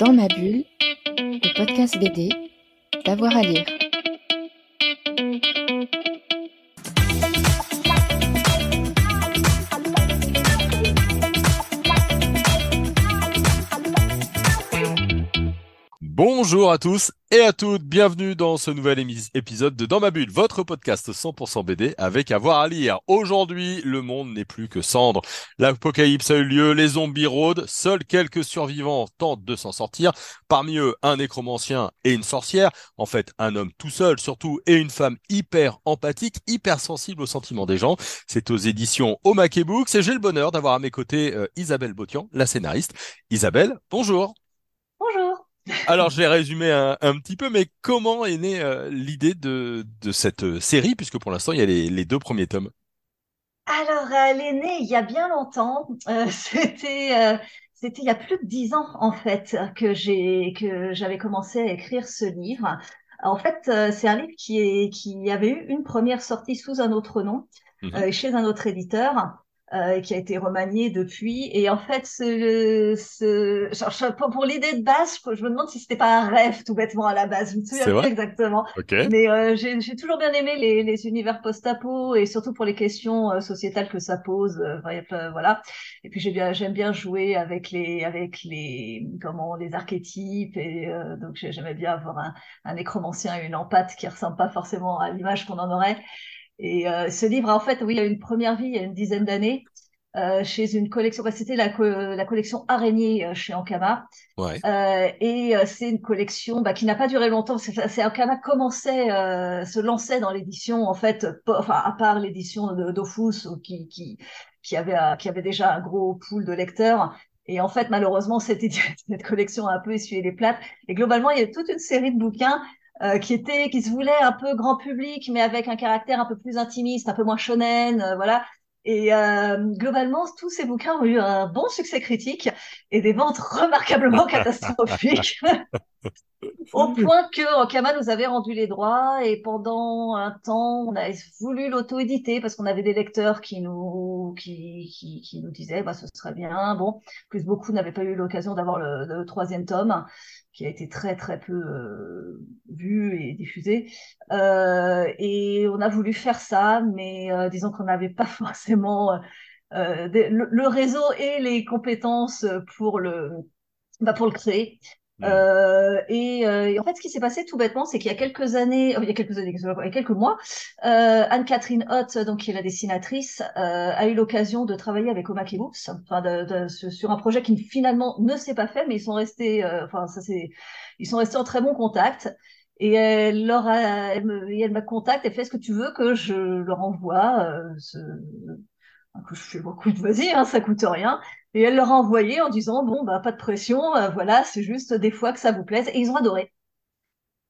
Dans ma bulle, le podcast BD, d'avoir à lire. Bonjour à tous et à toutes, bienvenue dans ce nouvel épisode de Dans ma bulle, votre podcast 100% BD avec avoir à lire. Aujourd'hui, le monde n'est plus que cendre. L'apocalypse a eu lieu, les zombies rôdent, seuls quelques survivants tentent de s'en sortir. Parmi eux, un nécromancien et une sorcière. En fait, un homme tout seul surtout et une femme hyper empathique, hyper sensible aux sentiments des gens. C'est aux éditions Omake Books et j'ai le bonheur d'avoir à mes côtés euh, Isabelle Botian, la scénariste. Isabelle, bonjour. Alors, je vais résumer un, petit peu, mais comment est née euh, l'idée de, de cette euh, série, puisque pour l'instant, il y a les, deux premiers tomes? Alors, elle est née il y a bien longtemps. Euh, c'était, c'était il y a plus de dix ans, en fait, que j'ai, que j'avais commencé à écrire ce livre. En fait, c'est un livre qui, est, qui avait eu une première sortie sous un autre nom, mmh chez un autre éditeur. Euh, qui a été remanié depuis. Et en fait, ce, ce, pour, l'idée de base, je, me demande si c'était pas un rêve tout bêtement à la base. Je me souviens pas exactement. Mais euh, j'ai toujours bien aimé les, les univers post-apo et surtout pour les questions euh, sociétales que ça pose. voilà. Et puis j'aime bien, j'aime bien jouer avec les, avec les, comment, les archétypes. Et donc j'aimais bien avoir un, un nécromancien et une empathe qui ressemble pas forcément à l'image qu'on en aurait. Et euh, ce livre, en fait, oui, il a une première vie il y a une dizaine d'années. Euh, chez une collection, bah, c'était la, la, collection Araignée euh, chez Ankama. Ouais. Euh, et euh, c'est une collection bah, qui n'a pas duré longtemps. C'est Ankama commençait, se lançait dans l'édition en fait, enfin à part l'édition de Dofus qui, qui qui avait qui avait déjà un gros pool de lecteurs. Et en fait, malheureusement, cette, cette collection a un peu essuyé les plates. Et globalement, il y a toute une série de bouquins euh, qui était, qui se voulait un peu grand public, mais avec un caractère un peu plus intimiste, un peu moins shonen, euh, voilà. Et euh, globalement, tous ces bouquins ont eu un bon succès critique et des ventes remarquablement catastrophiques. Au point que Ankama nous avait rendu les droits et pendant un temps, on a voulu l'auto-éditer parce qu'on avait des lecteurs qui nous, qui, qui, nous disaient, bah, ce serait bien. Bon, plus beaucoup n'avaient pas eu l'occasion d'avoir le, troisième tome qui a été très très peu euh, vu et diffusé. Euh, et on a voulu faire ça, mais euh, disons qu'on n'avait pas forcément euh, le, le, réseau et les compétences pour le, bah, pour le créer. Mmh. Euh, et, euh, en fait, ce qui s'est passé tout bêtement, c'est qu'il y a quelques années, il y a quelques années, il y a quelques mois, euh, Anne-Catherine Hott, donc qui est la dessinatrice, a eu l'occasion de travailler avec Omake Books, enfin de, de, sur un projet qui finalement ne s'est pas fait, mais ils sont restés, enfin ça c'est, ils sont restés en très bon contact. Et elle leur a, elle, me, elle m'a contacté, elle fait est-ce que tu veux que je leur envoie ce, que je fais beaucoup de vas-y, hein, ça coûte rien. Et elle leur a envoyé en disant bon bah pas de pression, euh, voilà, c'est juste des fois que ça vous plaise. Et ils ont adoré.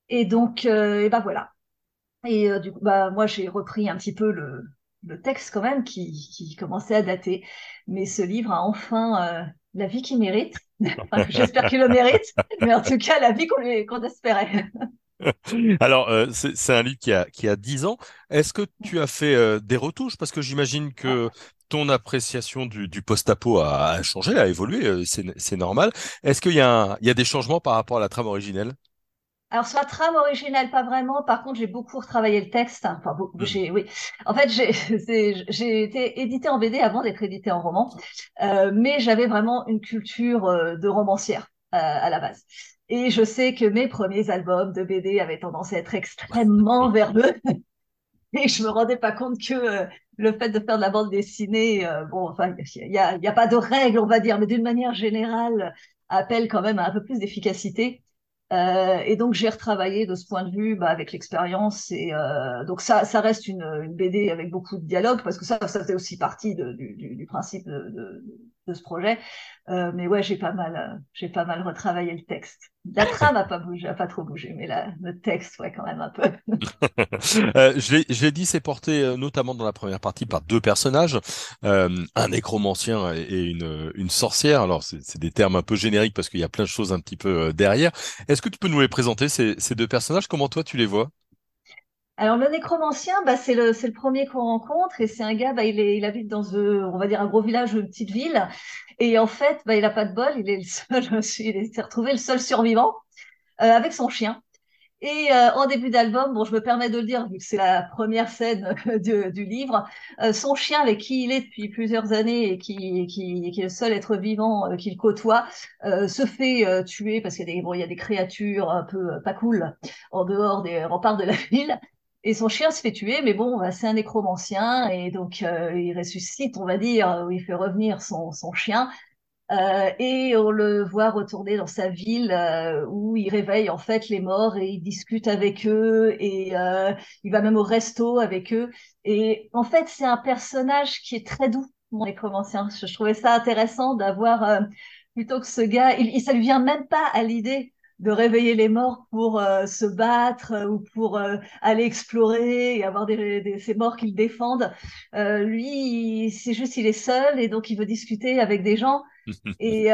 Et donc euh, et bah voilà. Et euh, du coup bah moi j'ai repris un petit peu le, le texte quand même qui, qui commençait à dater. Mais ce livre a enfin la vie qu'il mérite. J'espère qu'il le mérite, mais en tout cas la vie qu'on espérait. Alors, c'est un livre qui a, qui a 10 ans. Est-ce que tu as fait des retouches? Parce que j'imagine que ton appréciation du, du post-apo a, changé, a évolué, euh, c'est normal. Est-ce qu'il y, a il y a des changements par rapport à la trame originelle? Alors sur la trame originelle, pas vraiment. Par contre, j'ai beaucoup retravaillé le texte. Enfin, mmh. j'ai, oui. En fait, j'ai été édité en BD avant d'être édité en roman, euh, mais j'avais vraiment une culture euh, de romancière à la base. Et je sais que mes premiers albums de BD avaient tendance à être extrêmement verbeux. et je me rendais pas compte que euh, le fait de faire de la bande dessinée, euh, bon, enfin, il y a, y a, pas de règles, on va dire, mais d'une manière générale, appelle quand même à un peu plus d'efficacité. Euh, et donc j'ai retravaillé de ce point de vue bah, avec l'expérience et euh, donc ça, ça reste une, une, BD avec beaucoup de dialogue parce que ça, ça faisait aussi partie de, du, du, principe de, de, de, ce projet. Euh, mais ouais, j'ai pas mal, j'ai pas mal retravaillé le texte. La trame a pas bougé, a pas trop bougé, mais la, le texte, ouais, quand même un peu. euh, je l'ai dit, c'est porté euh, notamment dans la première partie par deux personnages, euh, un nécromancien et une, une sorcière. Alors c'est des termes un peu génériques parce qu'il y a plein de choses un petit peu euh, derrière. Est-ce que tu peux nous les présenter ces, ces deux personnages? Comment toi tu les vois? Alors le nécromancien, bah, c'est le le premier qu'on rencontre et c'est un gars, bah, il est il habite dans euh, on va dire un gros village une petite ville Et en fait, bah, il n'a pas de bol, il est le seul, il s'est retrouvé le seul survivant euh, avec son chien. Et euh, en début d'album, bon, je me permets de le dire vu que c'est la première scène du, livre, euh, son chien avec qui il est depuis plusieurs années et qui, qui, qui est le seul être vivant euh, qu'il côtoie, euh, se fait euh, tuer parce qu'il y a des bon, il y a des créatures un peu pas cool en dehors des remparts de la ville. Et son chien se fait tuer, mais bon, bah, c'est un nécromancien et donc il ressuscite, on va dire, il fait revenir son, son chien. Euh, et on le voit retourner dans sa ville euh, où il réveille en fait les morts et il discute avec eux et euh, il va même au resto avec eux. Et en fait, c'est un personnage qui est très doux, mon nécromancien. Je, je trouvais ça intéressant d'avoir euh, plutôt que ce gars, il, il, ça lui vient même pas à l'idée de réveiller les morts pour euh, se battre euh, ou pour euh, aller explorer et avoir des, des ces morts qu'il défendent. lui, c'est juste il est seul et donc il veut discuter avec des gens. et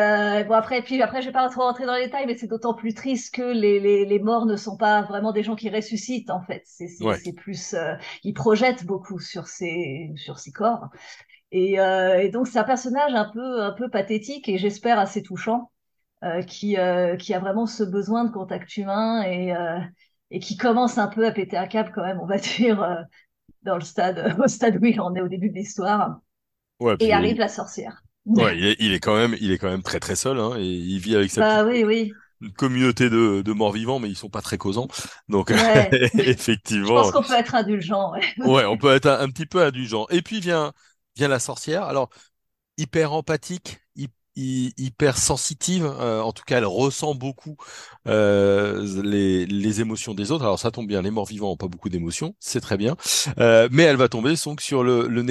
bon après, puis après, je vais pas trop rentrer dans les détails, mais c'est d'autant plus triste que les, les, les, morts ne sont pas vraiment des gens qui ressuscitent en fait. C'est ouais. plus, ils projettent beaucoup sur ces sur ces corps. Et, et donc c'est un personnage un peu un peu pathétique et j'espère assez touchant. Euh, qui, euh, qui a vraiment ce besoin de contact humain et, euh, et qui commence un peu à péter un câble quand même, on va dire, dans le stade, au stade où il en est au début de l'histoire. Ouais, et arrive la sorcière. Ouais, il est, il est, quand même, il est quand même très très seul, hein, et il vit avec sa bah, oui, oui. communauté de, de morts vivants, mais ils sont pas très causants. Donc ouais. effectivement. Je pense qu'on peut être indulgent. Ouais. ouais, on peut être un, un, petit peu indulgent. Et puis vient vient la sorcière. Alors hyper empathique, hyper sensitive. Euh, en tout cas, elle ressent beaucoup euh, les, les, émotions des autres. Alors ça tombe bien, les morts vivants ont pas beaucoup d'émotions, c'est très bien. Euh, mais elle va tomber donc sur le, le.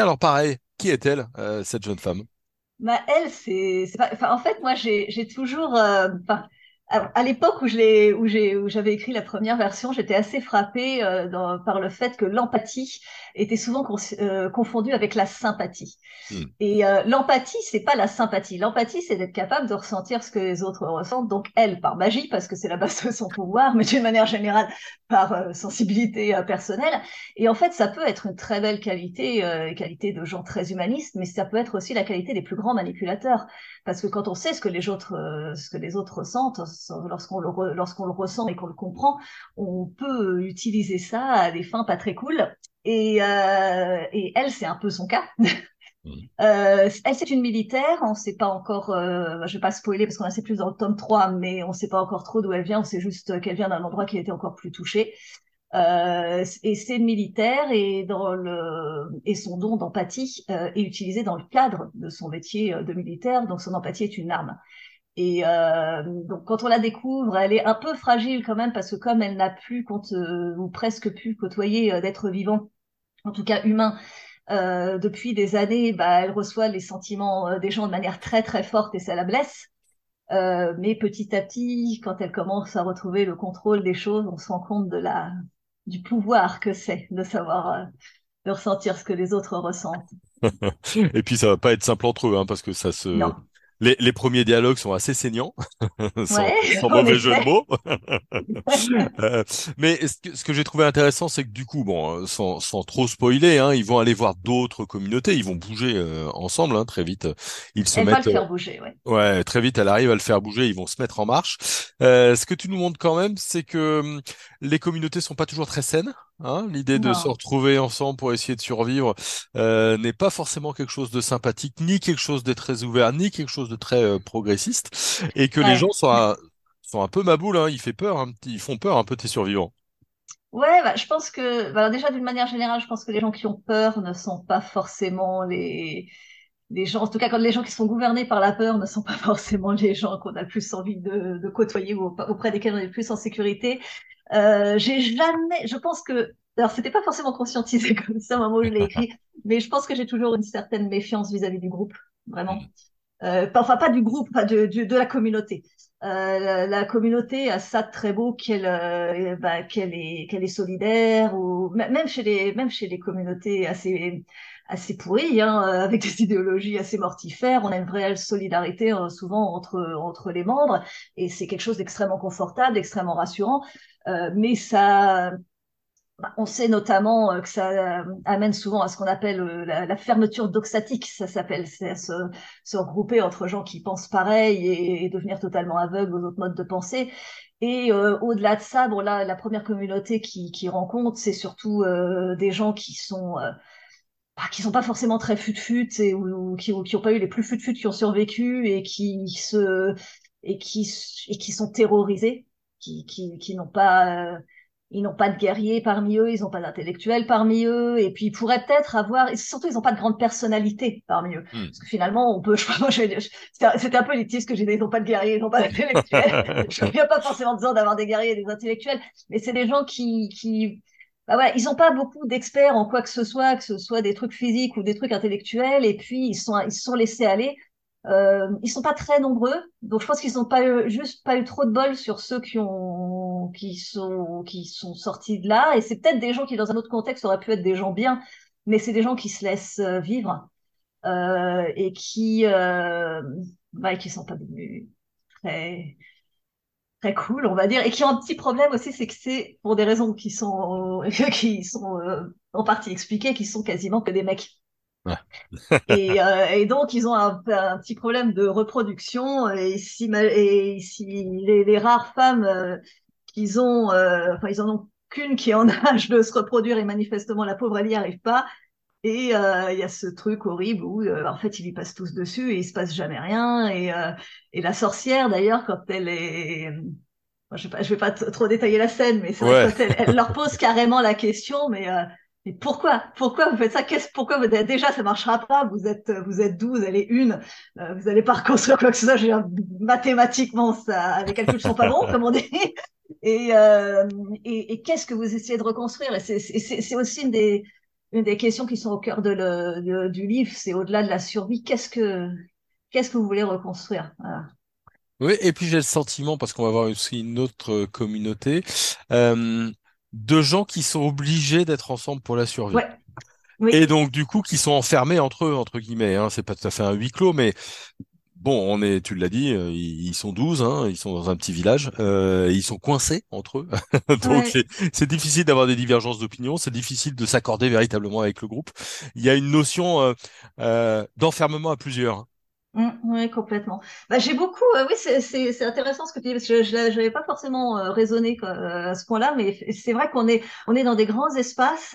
Alors pareil, qui est-elle, cette jeune femme? Bah, Elle, c'est... En fait, moi, j'ai toujours... Euh, à l'époque où je où j'ai, où j'avais écrit la première version, j'étais assez frappée euh, dans, par le fait que l'empathie était souvent euh, confondue avec la sympathie. Mm. Et euh, l'empathie, c'est pas la sympathie. L'empathie, c'est d'être capable de ressentir ce que les autres ressentent. Donc elle, par magie, parce que c'est la base de son pouvoir, mais d'une manière générale par euh, sensibilité personnelle. Et en fait, ça peut être une très belle qualité, qualité de gens très humanistes, mais ça peut être aussi la qualité des plus grands manipulateurs, parce que quand on sait ce que les autres, ce que les autres ressentent lorsqu'on le, lorsqu'on le ressent et qu'on le comprend, on peut utiliser ça à des fins pas très cool. Et, euh, et elle, c'est un peu son cas. Mmh. Euh, elle, c'est une militaire. On ne sait pas encore, euh, je vais pas spoiler parce qu'on en sait plus dans le tome 3, mais on ne sait pas encore trop d'où elle vient. On sait juste qu'elle vient d'un endroit qui a été encore plus touché. Euh, et c'est une militaire et, dans le, et son don d'empathie est utilisé dans le cadre de son métier de militaire. Donc son empathie est une arme. Et euh, donc quand on la découvre, elle est un peu fragile quand même parce que comme elle n'a plus euh, ou presque pu côtoyer euh, d'êtres vivants, en tout cas humains, euh, depuis des années, bah, elle reçoit les sentiments euh, des gens de manière très très forte et ça la blesse. Euh, mais petit à petit, quand elle commence à retrouver le contrôle des choses, on se rend compte de la du pouvoir que c'est de savoir de ressentir ce que les autres ressentent. et puis ça va pas être simple entre eux, hein, parce que ça se non les, les, premiers dialogues sont assez saignants, sans, ouais, sans mauvais jeu de mots. euh, mais ce que, ce que j'ai trouvé intéressant, c'est que du coup, bon, euh, sans, sans trop spoiler, hein, ils vont aller voir d'autres communautés, ils vont bouger euh, ensemble hein, très vite. Ils se elle mettent. Va le faire bouger, ouais. ouais, très vite, elle arrive à le faire bouger. Ils vont se mettre en marche. Euh, ce que tu nous montres quand même, c'est que hum, les communautés sont pas toujours très saines. Hein, L'idée de se retrouver ensemble pour essayer de survivre euh, n'est pas forcément quelque chose de sympathique, ni quelque chose de très ouvert, ni quelque chose de très euh, progressiste, et que ouais. les gens sont un, sont un peu maboules, hein, ils, fait peur, hein, ils font peur un peu tes survivants. Ouais, bah, je pense que, bah, déjà d'une manière générale, je pense que les gens qui ont peur ne sont pas forcément les, les gens, en tout cas quand les gens qui sont gouvernés par la peur ne sont pas forcément les gens qu'on a le plus envie de, de côtoyer ou auprès desquels on est le plus en sécurité. Euh, j'ai jamais, je pense que, alors c'était pas forcément conscientisé comme ça au moment où je l'ai écrit, mais je pense que j'ai toujours une certaine méfiance vis-à-vis -vis du groupe, vraiment. Euh, enfin, pas du groupe, pas de, de, de la communauté. Euh, la, communauté a ça de très beau qu'elle euh, bah, qu'elle est qu'elle est solidaire ou même chez les même chez les communautés assez assez pourries hein, avec des idéologies assez mortifères on a une réelle solidarité euh, souvent entre entre les membres et c'est quelque chose d'extrêmement confortable d'extrêmement rassurant euh, mais ça on sait notamment euh, que ça euh, amène souvent à ce qu'on appelle euh, la, fermeture doxatique, ça s'appelle, c'est se, se, regrouper entre gens qui pensent pareil et, devenir totalement aveugles aux autres modes de pensée. Et au-delà de ça, bon là, la première communauté qui, rencontre, c'est surtout des gens qui sont bah, qui sont pas forcément très fut-fut et ou, qui, qui ont pas eu les plus fut-fut qui ont survécu et qui se et qui et qui sont terrorisés, qui, qui n'ont pas ils n'ont pas de guerriers parmi eux, ils n'ont pas d'intellectuels parmi eux, et puis ils pourraient peut-être avoir, et surtout ils n'ont pas de grande personnalité parmi eux, hmm. parce que finalement on peut, je, moi, c'était un peu élitiste que j'ai dit, ils n'ont pas de guerriers, ils n'ont pas d'intellectuels. je a pas forcément besoin d'avoir des guerriers et des intellectuels, mais c'est des gens qui, qui, bah ouais, ils n'ont pas beaucoup d'experts en quoi que ce soit, que ce soit des trucs physiques ou des trucs intellectuels, et puis ils sont, ils se sont laissés aller euh, ils sont pas très nombreux, donc je pense qu'ils n'ont pas eu, juste pas eu trop de bol sur ceux qui ont, qui sont, qui sont sortis de là. Et c'est peut-être des gens qui, dans un autre contexte, auraient pu être des gens bien, mais c'est des gens qui se laissent euh, vivre euh, et qui, euh, bah, qui sont pas devenus très, très cool, on va dire, et qui ont un petit problème aussi, c'est que c'est pour des raisons qui sont, qui sont euh, en partie expliquées, qui sont quasiment que des mecs. Et, euh, et, donc, ils ont un, un, petit problème de reproduction. Et si, et si les, les rares femmes euh, qu'ils ont, euh, enfin, ils en ont qu'une qui est en âge de se reproduire et manifestement la pauvre elle n'y arrive pas. Et il y a ce truc horrible où en fait ils y passent tous dessus et il se passe jamais rien. Et, et la sorcière d'ailleurs quand elle est je vais pas, je vais pas trop détailler la scène, mais c'est ouais. elle, elle, leur pose carrément la question, mais mais pourquoi? Pourquoi vous faites ça? Qu'est-ce Pourquoi vous déjà ça marchera pas? Vous êtes vous êtes 12, elle est une. Euh, vous allez pas reconstruire quoi que ce soit. mathématiquement ça, les calculs sont pas bons comme on dit. Et euh, et, et qu'est-ce que vous essayez de reconstruire? C'est aussi une des une des questions qui sont au cœur de le, du livre. C'est au-delà de la survie. Qu'est-ce que qu'est-ce que vous voulez reconstruire? Voilà. Oui, et puis j'ai le sentiment, parce qu'on va avoir aussi une autre communauté, euh, de gens qui sont obligés d'être ensemble pour la survie. Et donc du coup qui sont enfermés entre eux entre guillemets. Hein. C'est pas tout à fait un huis clos, mais bon, on est, tu l'as dit, euh, ils sont 12, hein, ils sont dans un petit village, euh, ils sont coincés entre eux. donc c'est difficile d'avoir des divergences d'opinion, c'est difficile de s'accorder véritablement avec le groupe. Il y a une notion euh, euh d'enfermement à plusieurs. Mmh, oui, complètement. Bah, j'ai beaucoup, euh, oui, c'est intéressant ce que tu dis, parce que je n'avais pas forcément euh, raisonné euh, à ce point-là, mais c'est vrai qu'on est, on est dans des grands espaces,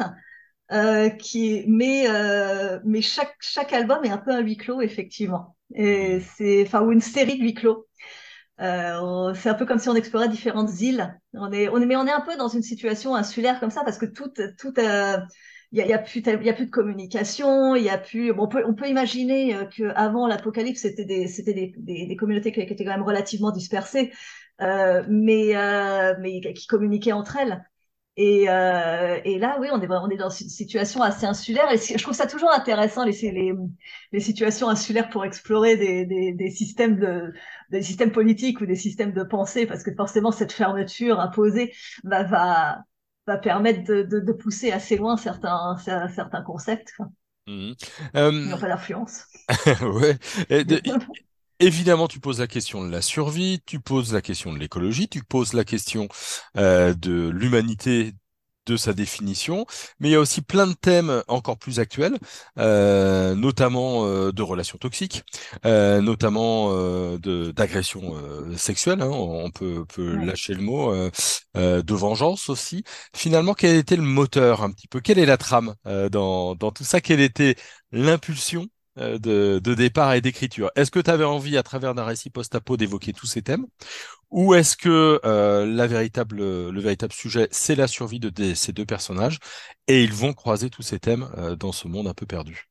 euh, qui, mais, mais chaque, chaque album est un peu un huis clos, effectivement. Et c'est, enfin, ou une série de huis clos. c'est un peu comme si on explorait différentes îles. On est, on est, mais on est un peu dans une situation insulaire comme ça, parce que tout, tout, il y a, y a, plus il y a plus de communication il y a plus bon, on peut on peut imaginer euh, que avant l'apocalypse c'était des c'était des, des, des, communautés qui, étaient quand même relativement dispersées euh, mais euh, mais qui communiquaient entre elles. Et, euh, et là oui on est on est dans une situation assez insulaire. Et je trouve ça toujours intéressant les les, les situations insulaires pour explorer des, des, des systèmes de des systèmes politiques ou des systèmes de pensée parce que forcément cette fermeture imposée bah, va va permettre de, de, de, pousser assez loin certains, certains concepts. Mmh. Euh... pas l'influence. ouais. Évidemment, tu poses la question de la survie, tu poses la question de l'écologie, tu poses la question euh, de l'humanité de sa définition, mais il y a aussi plein de thèmes encore plus actuels, euh, notamment euh, de relations toxiques, euh, notamment euh, de d'agression euh, sexuelle, hein, on peut, peut lâcher le mot, de vengeance aussi. Finalement, quel était le moteur un petit peu? Quelle est la trame dans, dans tout ça? Quelle était l'impulsion de, de, départ et d'écriture? Est-ce que tu avais envie, à travers d'un récit post-apo, d'évoquer tous ces thèmes? Ou est-ce que euh, la véritable, le véritable sujet, c'est la survie de, ces deux personnages et ils vont croiser tous ces thèmes euh, dans ce monde un peu perdu?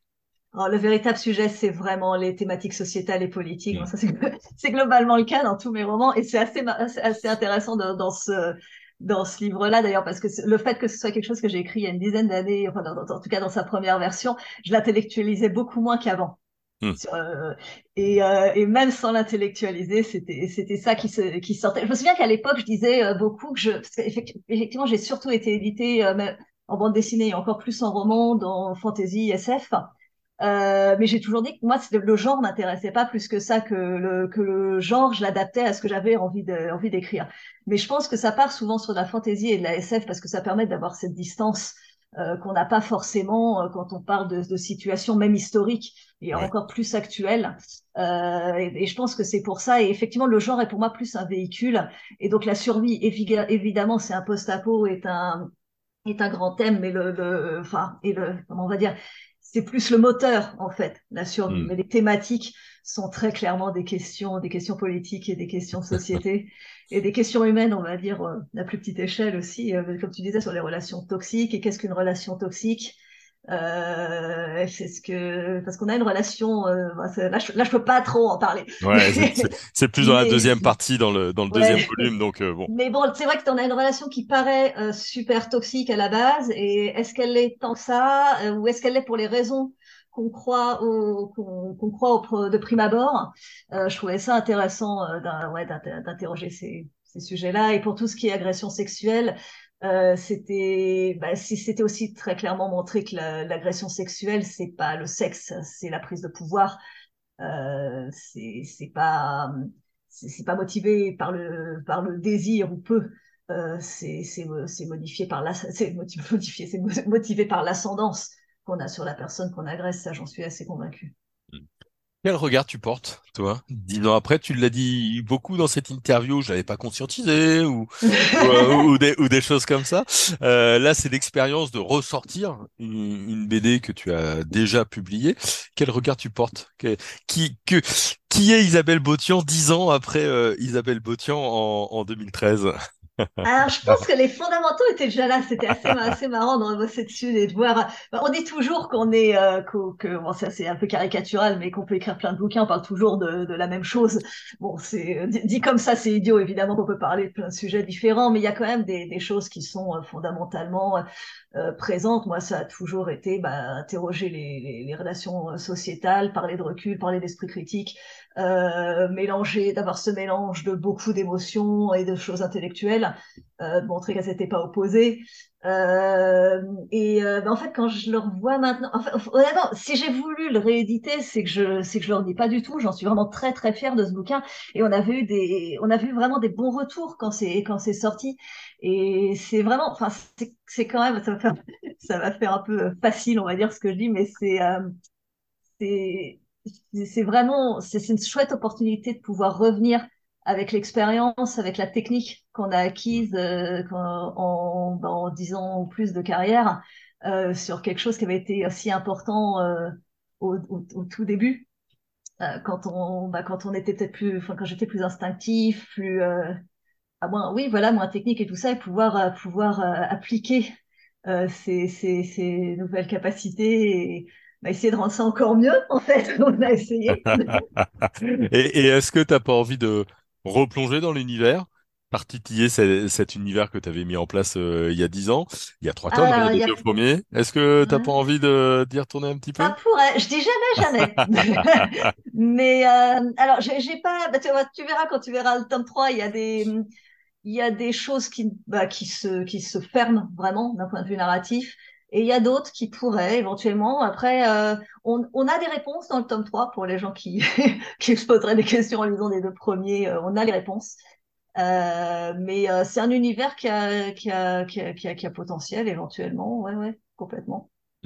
Alors, le véritable sujet, c'est vraiment les thématiques sociétales et politiques. Mm. c'est globalement le cas dans tous mes romans et c'est assez, assez intéressant dans, ce, dans ce livre-là d'ailleurs parce que le fait que ce soit quelque chose que j'ai écrit il y a une dizaine d'années, enfin, en tout cas dans sa première version, je l'intellectualisais beaucoup moins qu'avant. Hmm. Euh, et, euh, et, même sans l'intellectualiser, c'était c'était ça qui se qui sortait. Je me souviens qu'à l'époque, je disais euh, beaucoup que je parce effectivement, j'ai surtout été édité en bande dessinée et encore plus en roman, dans fantasy, SF. Euh, mais j'ai toujours dit que moi, le genre m'intéressait pas plus que ça, que le, que le genre, je l'adaptais à ce que j'avais envie de, envie d'écrire. Mais je pense que ça part souvent sur de la fantaisie et de la SF parce que ça permet d'avoir cette distance euh, qu'on n'a pas forcément euh, quand on parle de, de situations même historiques et encore plus actuelles. Euh, et, et, je pense que c'est pour ça. Et effectivement, le genre est pour moi plus un véhicule. Et donc la survie, évidemment, c'est un post-apo, est un est un grand thème, mais le, le enfin, et le, comment on va dire, c'est plus le moteur en fait, la survie. Hmm. Mais les thématiques sont très clairement des questions, des questions politiques et des questions de société et des questions humaines, on va dire, à euh, plus petite échelle aussi, euh, comme tu disais sur les relations toxiques. Et qu'est-ce qu'une relation toxique euh, c'est ce que parce qu'on a une relation. Euh, là, je, là, je peux pas trop en parler. Ouais, c'est plus dans la deuxième partie, dans le dans le deuxième volume, donc euh, bon. Mais bon, c'est vrai que tu as une relation qui paraît euh, super toxique à la base, et est-ce qu'elle est tant que ça, euh, ou est-ce qu'elle est pour les raisons qu'on croit au, qu'on croit au, de prime abord. Je trouvais ça intéressant ouais, d'interroger ces sujets-là, et pour tout ce qui est agression sexuelle. Euh, c'était bah, c'était aussi très clairement montré que l'agression sexuelle c'est pas le sexe c'est la prise de pouvoir euh, c'est pas c'est pas motivé par le par le désir ou peu. Euh, c'est modifié par la c'est motivé par l'ascendance qu'on a sur la personne qu'on agresse ça j'en suis assez convaincue. Quel regard tu portes, toi? Dix ans après, tu l'as dit beaucoup dans cette interview, je l'avais pas conscientisé ou euh, ou, des, ou, des, choses comme ça. Euh, là, c'est l'expérience de ressortir une, une, BD que tu as déjà publiée. Quel regard tu portes? Qui que qui est Isabelle Botian dix ans après euh, Isabelle Botian en, en 2013 alors, je pense que les fondamentaux étaient déjà là. C'était assez, assez marrant de bosser dessus et de voir. Bah, on dit toujours qu'on est, euh, que, bon, ça c'est un peu caricatural, mais qu'on peut écrire plein de bouquins. On parle toujours de, de la même chose. Bon, c'est dit comme ça, c'est idiot. Évidemment qu'on peut parler de plein de sujets différents, mais il y a quand même des, des choses qui sont euh, fondamentalement euh, présentes. Moi, ça a toujours été bah, interroger les, les, les relations sociétales, parler de recul, parler d'esprit critique, euh, mélanger, d'avoir ce mélange de beaucoup d'émotions et de choses intellectuelles, euh, de montrer qu'elles n'étaient pas opposées. Euh, et euh, ben, en fait, quand je le revois maintenant, enfin, honnêtement, si j'ai voulu le rééditer, c'est que je, c'est que je le redis pas du tout. J'en suis vraiment très très fière de ce bouquin. Et on avait eu des, on a vu vraiment des bons retours quand c'est quand c'est sorti. Et c'est vraiment, enfin, c'est, quand même, ça va faire, ça va faire un peu facile, on va dire ce que je dis, mais c'est, euh, c'est c'est vraiment, c'est une chouette opportunité de pouvoir revenir avec l'expérience, avec la technique qu'on a acquise euh, en, en, 10 ans ou plus de carrière euh, sur quelque chose qui avait été aussi important euh, au, tout début, quand on, bah, quand on était peut-être plus, quand j'étais plus instinctif, plus, ah, oui voilà, moins technique et tout ça, et pouvoir pouvoir appliquer ces, ces, nouvelles capacités essayer de rendre ça encore mieux, en fait. On a essayé. et, et est-ce que tu n'as pas envie de replonger dans l'univers par titiller cet univers que tu avais mis en place euh, il y a dix ans, il y a trois tomes, il y a deux premiers. Est-ce que tu n'as pas envie de d'y retourner un petit peu? Ça pourrait. Je dis jamais, jamais. Mais euh, alors, j'ai pas. Bah, tu, tu, verras quand tu verras le tome 3, il y a des il y a des choses qui bah, qui se qui se ferment vraiment d'un point de vue narratif. Et il y a d'autres qui pourraient éventuellement. Après, euh, on, on, a des réponses dans le tome 3 pour les gens qui, qui se poseraient des questions en lisant les deux premiers. Euh, on a les réponses. Euh, mais c'est un univers qui a, qui, a, qui, a, qui, a, qui a potentiel éventuellement. Ouais, ouais, complètement.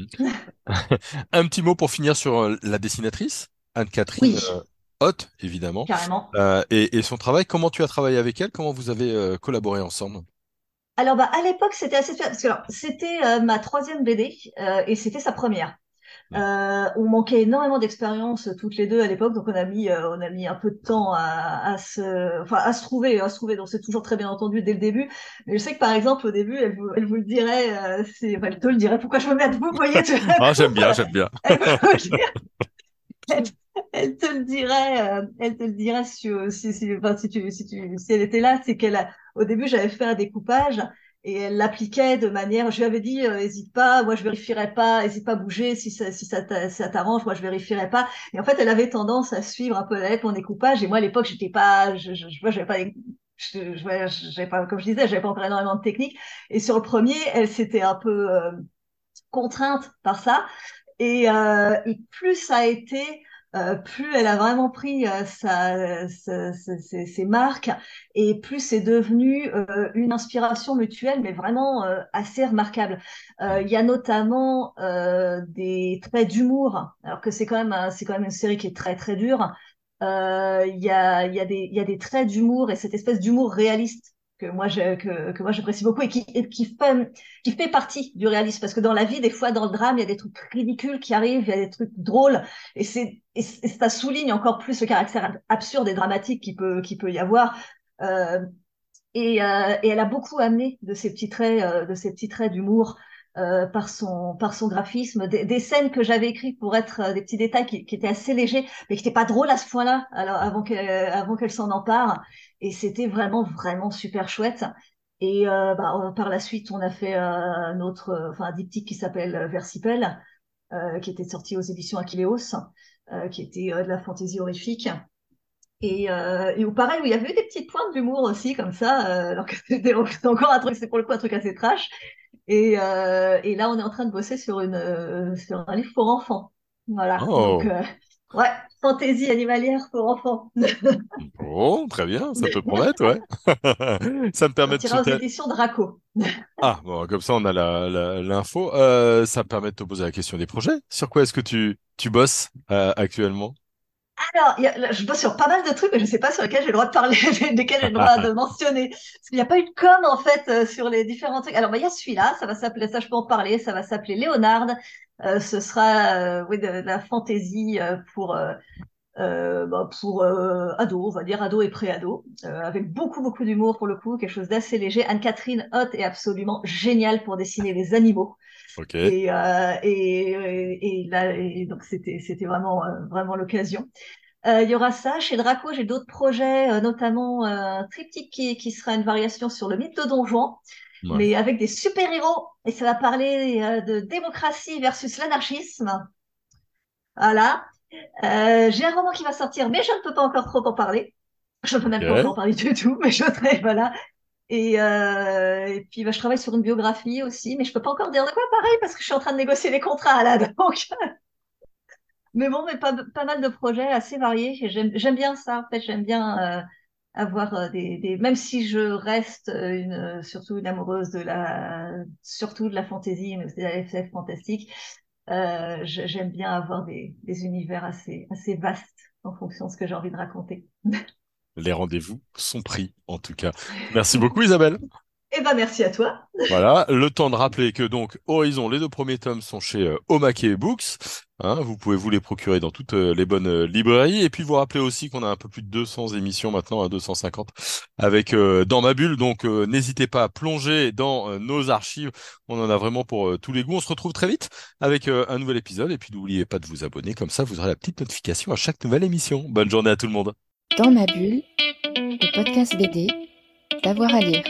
un petit mot pour finir sur la dessinatrice, Anne-Catherine oui. évidemment. Carrément. Et, et, son travail, comment tu as travaillé avec elle? Comment vous avez collaboré ensemble? Alors, bah, à l'époque, c'était assez parce que c'était euh, ma troisième BD euh, et c'était sa première. Euh, on manquait énormément d'expérience toutes les deux à l'époque, donc on a mis on a mis un peu de temps à, à se enfin à se trouver à se trouver. Donc c'est toujours très bien entendu dès le début. Mais je sais que par exemple au début, elle vous elle vous le dirait, c'est enfin, elle te le dirait. Pourquoi je me mets à vous, voyez Ah j'aime bien, j'aime bien. elle, te le dirait, elle te le dirait si, si, si, enfin, si, tu, si, tu, si elle était là, c'est qu'elle a, au début, j'avais fait un découpage et elle l'appliquait de manière, je lui avais dit, euh, hésite pas, moi je vérifierai pas, hésite pas à bouger si ça, si ça t'arrange, moi je vérifierai pas. Et en fait, elle avait tendance à suivre un peu la lettre, mon découpage. Et moi, à l'époque, j'étais pas, je, je, je j'avais pas, je, j'avais pas, comme je disais, j'avais pas encore énormément de technique. Et sur le premier, elle s'était un peu euh, contrainte par ça. Et, euh, et plus ça a été, euh, plus elle a vraiment pris euh, sa, ses, ses marques et plus c'est devenu euh, une inspiration mutuelle, mais vraiment euh, assez remarquable. Euh, Il y a notamment des traits d'humour, alors que c'est quand même c'est quand même une série qui est très très dure. Il y a y a des il y a des traits d'humour et cette espèce d'humour réaliste que moi je, que, que moi j'apprécie beaucoup et qui qui fait qui fait partie du réalisme. Parce que dans la vie des fois dans le drame il y a des trucs ridicules qui arrivent il y a des trucs drôles. Et c'est ça souligne encore plus le caractère absurde et dramatique qui peut qui peut y avoir. Euh, et, euh, et elle a beaucoup amené de ces petits traits euh, de ces petits traits d'humour euh, par son par son graphisme des, des scènes que j'avais écrites pour être euh, des petits détails qui, étaient assez légers mais qui n'étaient pas drôles à ce point-là alors avant qu'elle avant qu'elle s'en empare et c'était vraiment vraiment super chouette. Et euh, bah, euh, par la suite on a fait euh, euh, enfin un diptyque qui s'appelle euh, Versipel euh, qui était sorti aux éditions Aquileos euh, qui était euh, de la fantaisie horrifique. Et, euh, et où pareil, où il y avait eu des petites pointes d'humour aussi, comme ça, euh, alors que c'était encore un truc, c'est pour le coup un truc assez trash. Et, euh, et là, on est en train de bosser sur une euh, sur un livre pour enfants. Voilà. Oh, Donc, euh, ouais, fantaisie animalière pour enfants. oh, très bien, ça peut promettre, ouais. Ça me permet de Sortira aux éditions Draco. Ah, bon, comme ça on a la, la- l'info. Euh, ça me permet de te poser la question des projets. Sur quoi est-ce que tu, tu bosses actuellement? Alors, il y a- je bosse sur pas mal de trucs, mais je sais pas sur lesquels j'ai le droit de parler, desquels j'ai le droit de mentionner. Parce qu'il n'y a pas eu de com, en fait, euh, sur les différents trucs. Alors, bah, il y a celui-là, ça va s'appeler, ça je peux en parler, ça va s'appeler Léonard. Euh, ce sera, euh, oui, de, de la fantaisie euh, pour, euh, euh, bah, pour euh, ados, on va dire ados et pré-ados, euh, avec beaucoup, beaucoup d'humour pour le coup, quelque chose d'assez léger. Anne-Catherine Hott est absolument géniale pour dessiner les animaux. Ok. Et, euh, et, et, et là, et donc c'était, c'était vraiment, euh, vraiment l'occasion. Euh, il y aura ça. Chez Draco, j'ai d'autres projets, euh, notamment euh, un triptyque qui, qui sera une variation sur le mythe de Don Juan, Ouais. mais avec des super-héros. Et ça va parler euh, de démocratie versus l'anarchisme. Voilà. Euh, j'ai un roman qui va sortir, mais je ne peux pas encore trop en parler. Je ne peux même pas Ok. encore en parler du tout, mais je voudrais, voilà. Et, euh, et puis, bah, je travaille sur une biographie aussi, mais je peux pas encore dire de quoi pareil parce que je suis en train de négocier les contrats là. Donc, mais bon, mais pas, pas mal de projets assez variés. J'aime, bien ça. En fait, j'aime bien euh, avoir euh, des, des, même si je reste euh, une, surtout une amoureuse de la, surtout de la fantaisie, mais aussi de la SF fantastique. Euh, j'aime bien avoir des, des univers assez, assez vastes en fonction de ce que j'ai envie de raconter. Les rendez-vous sont pris, en tout cas. Merci beaucoup, Isabelle. Eh ben, merci à toi. Voilà, le temps de rappeler que donc Horizon, les deux premiers tomes sont chez euh, Omake Books. Hein, vous pouvez vous les procurer dans toutes euh, les bonnes euh, librairies. Et puis vous rappeler aussi qu'on a un peu plus de 200 émissions maintenant, à 250, avec euh, Dans ma bulle. Donc n'hésitez pas à plonger dans nos archives. On en a vraiment pour tous les goûts. On se retrouve très vite avec un nouvel épisode. Et puis n'oubliez pas de vous abonner. Comme ça, vous aurez la petite notification à chaque nouvelle émission. Bonne journée à tout le monde. Dans ma bulle, le podcast BD, d'avoir à lire.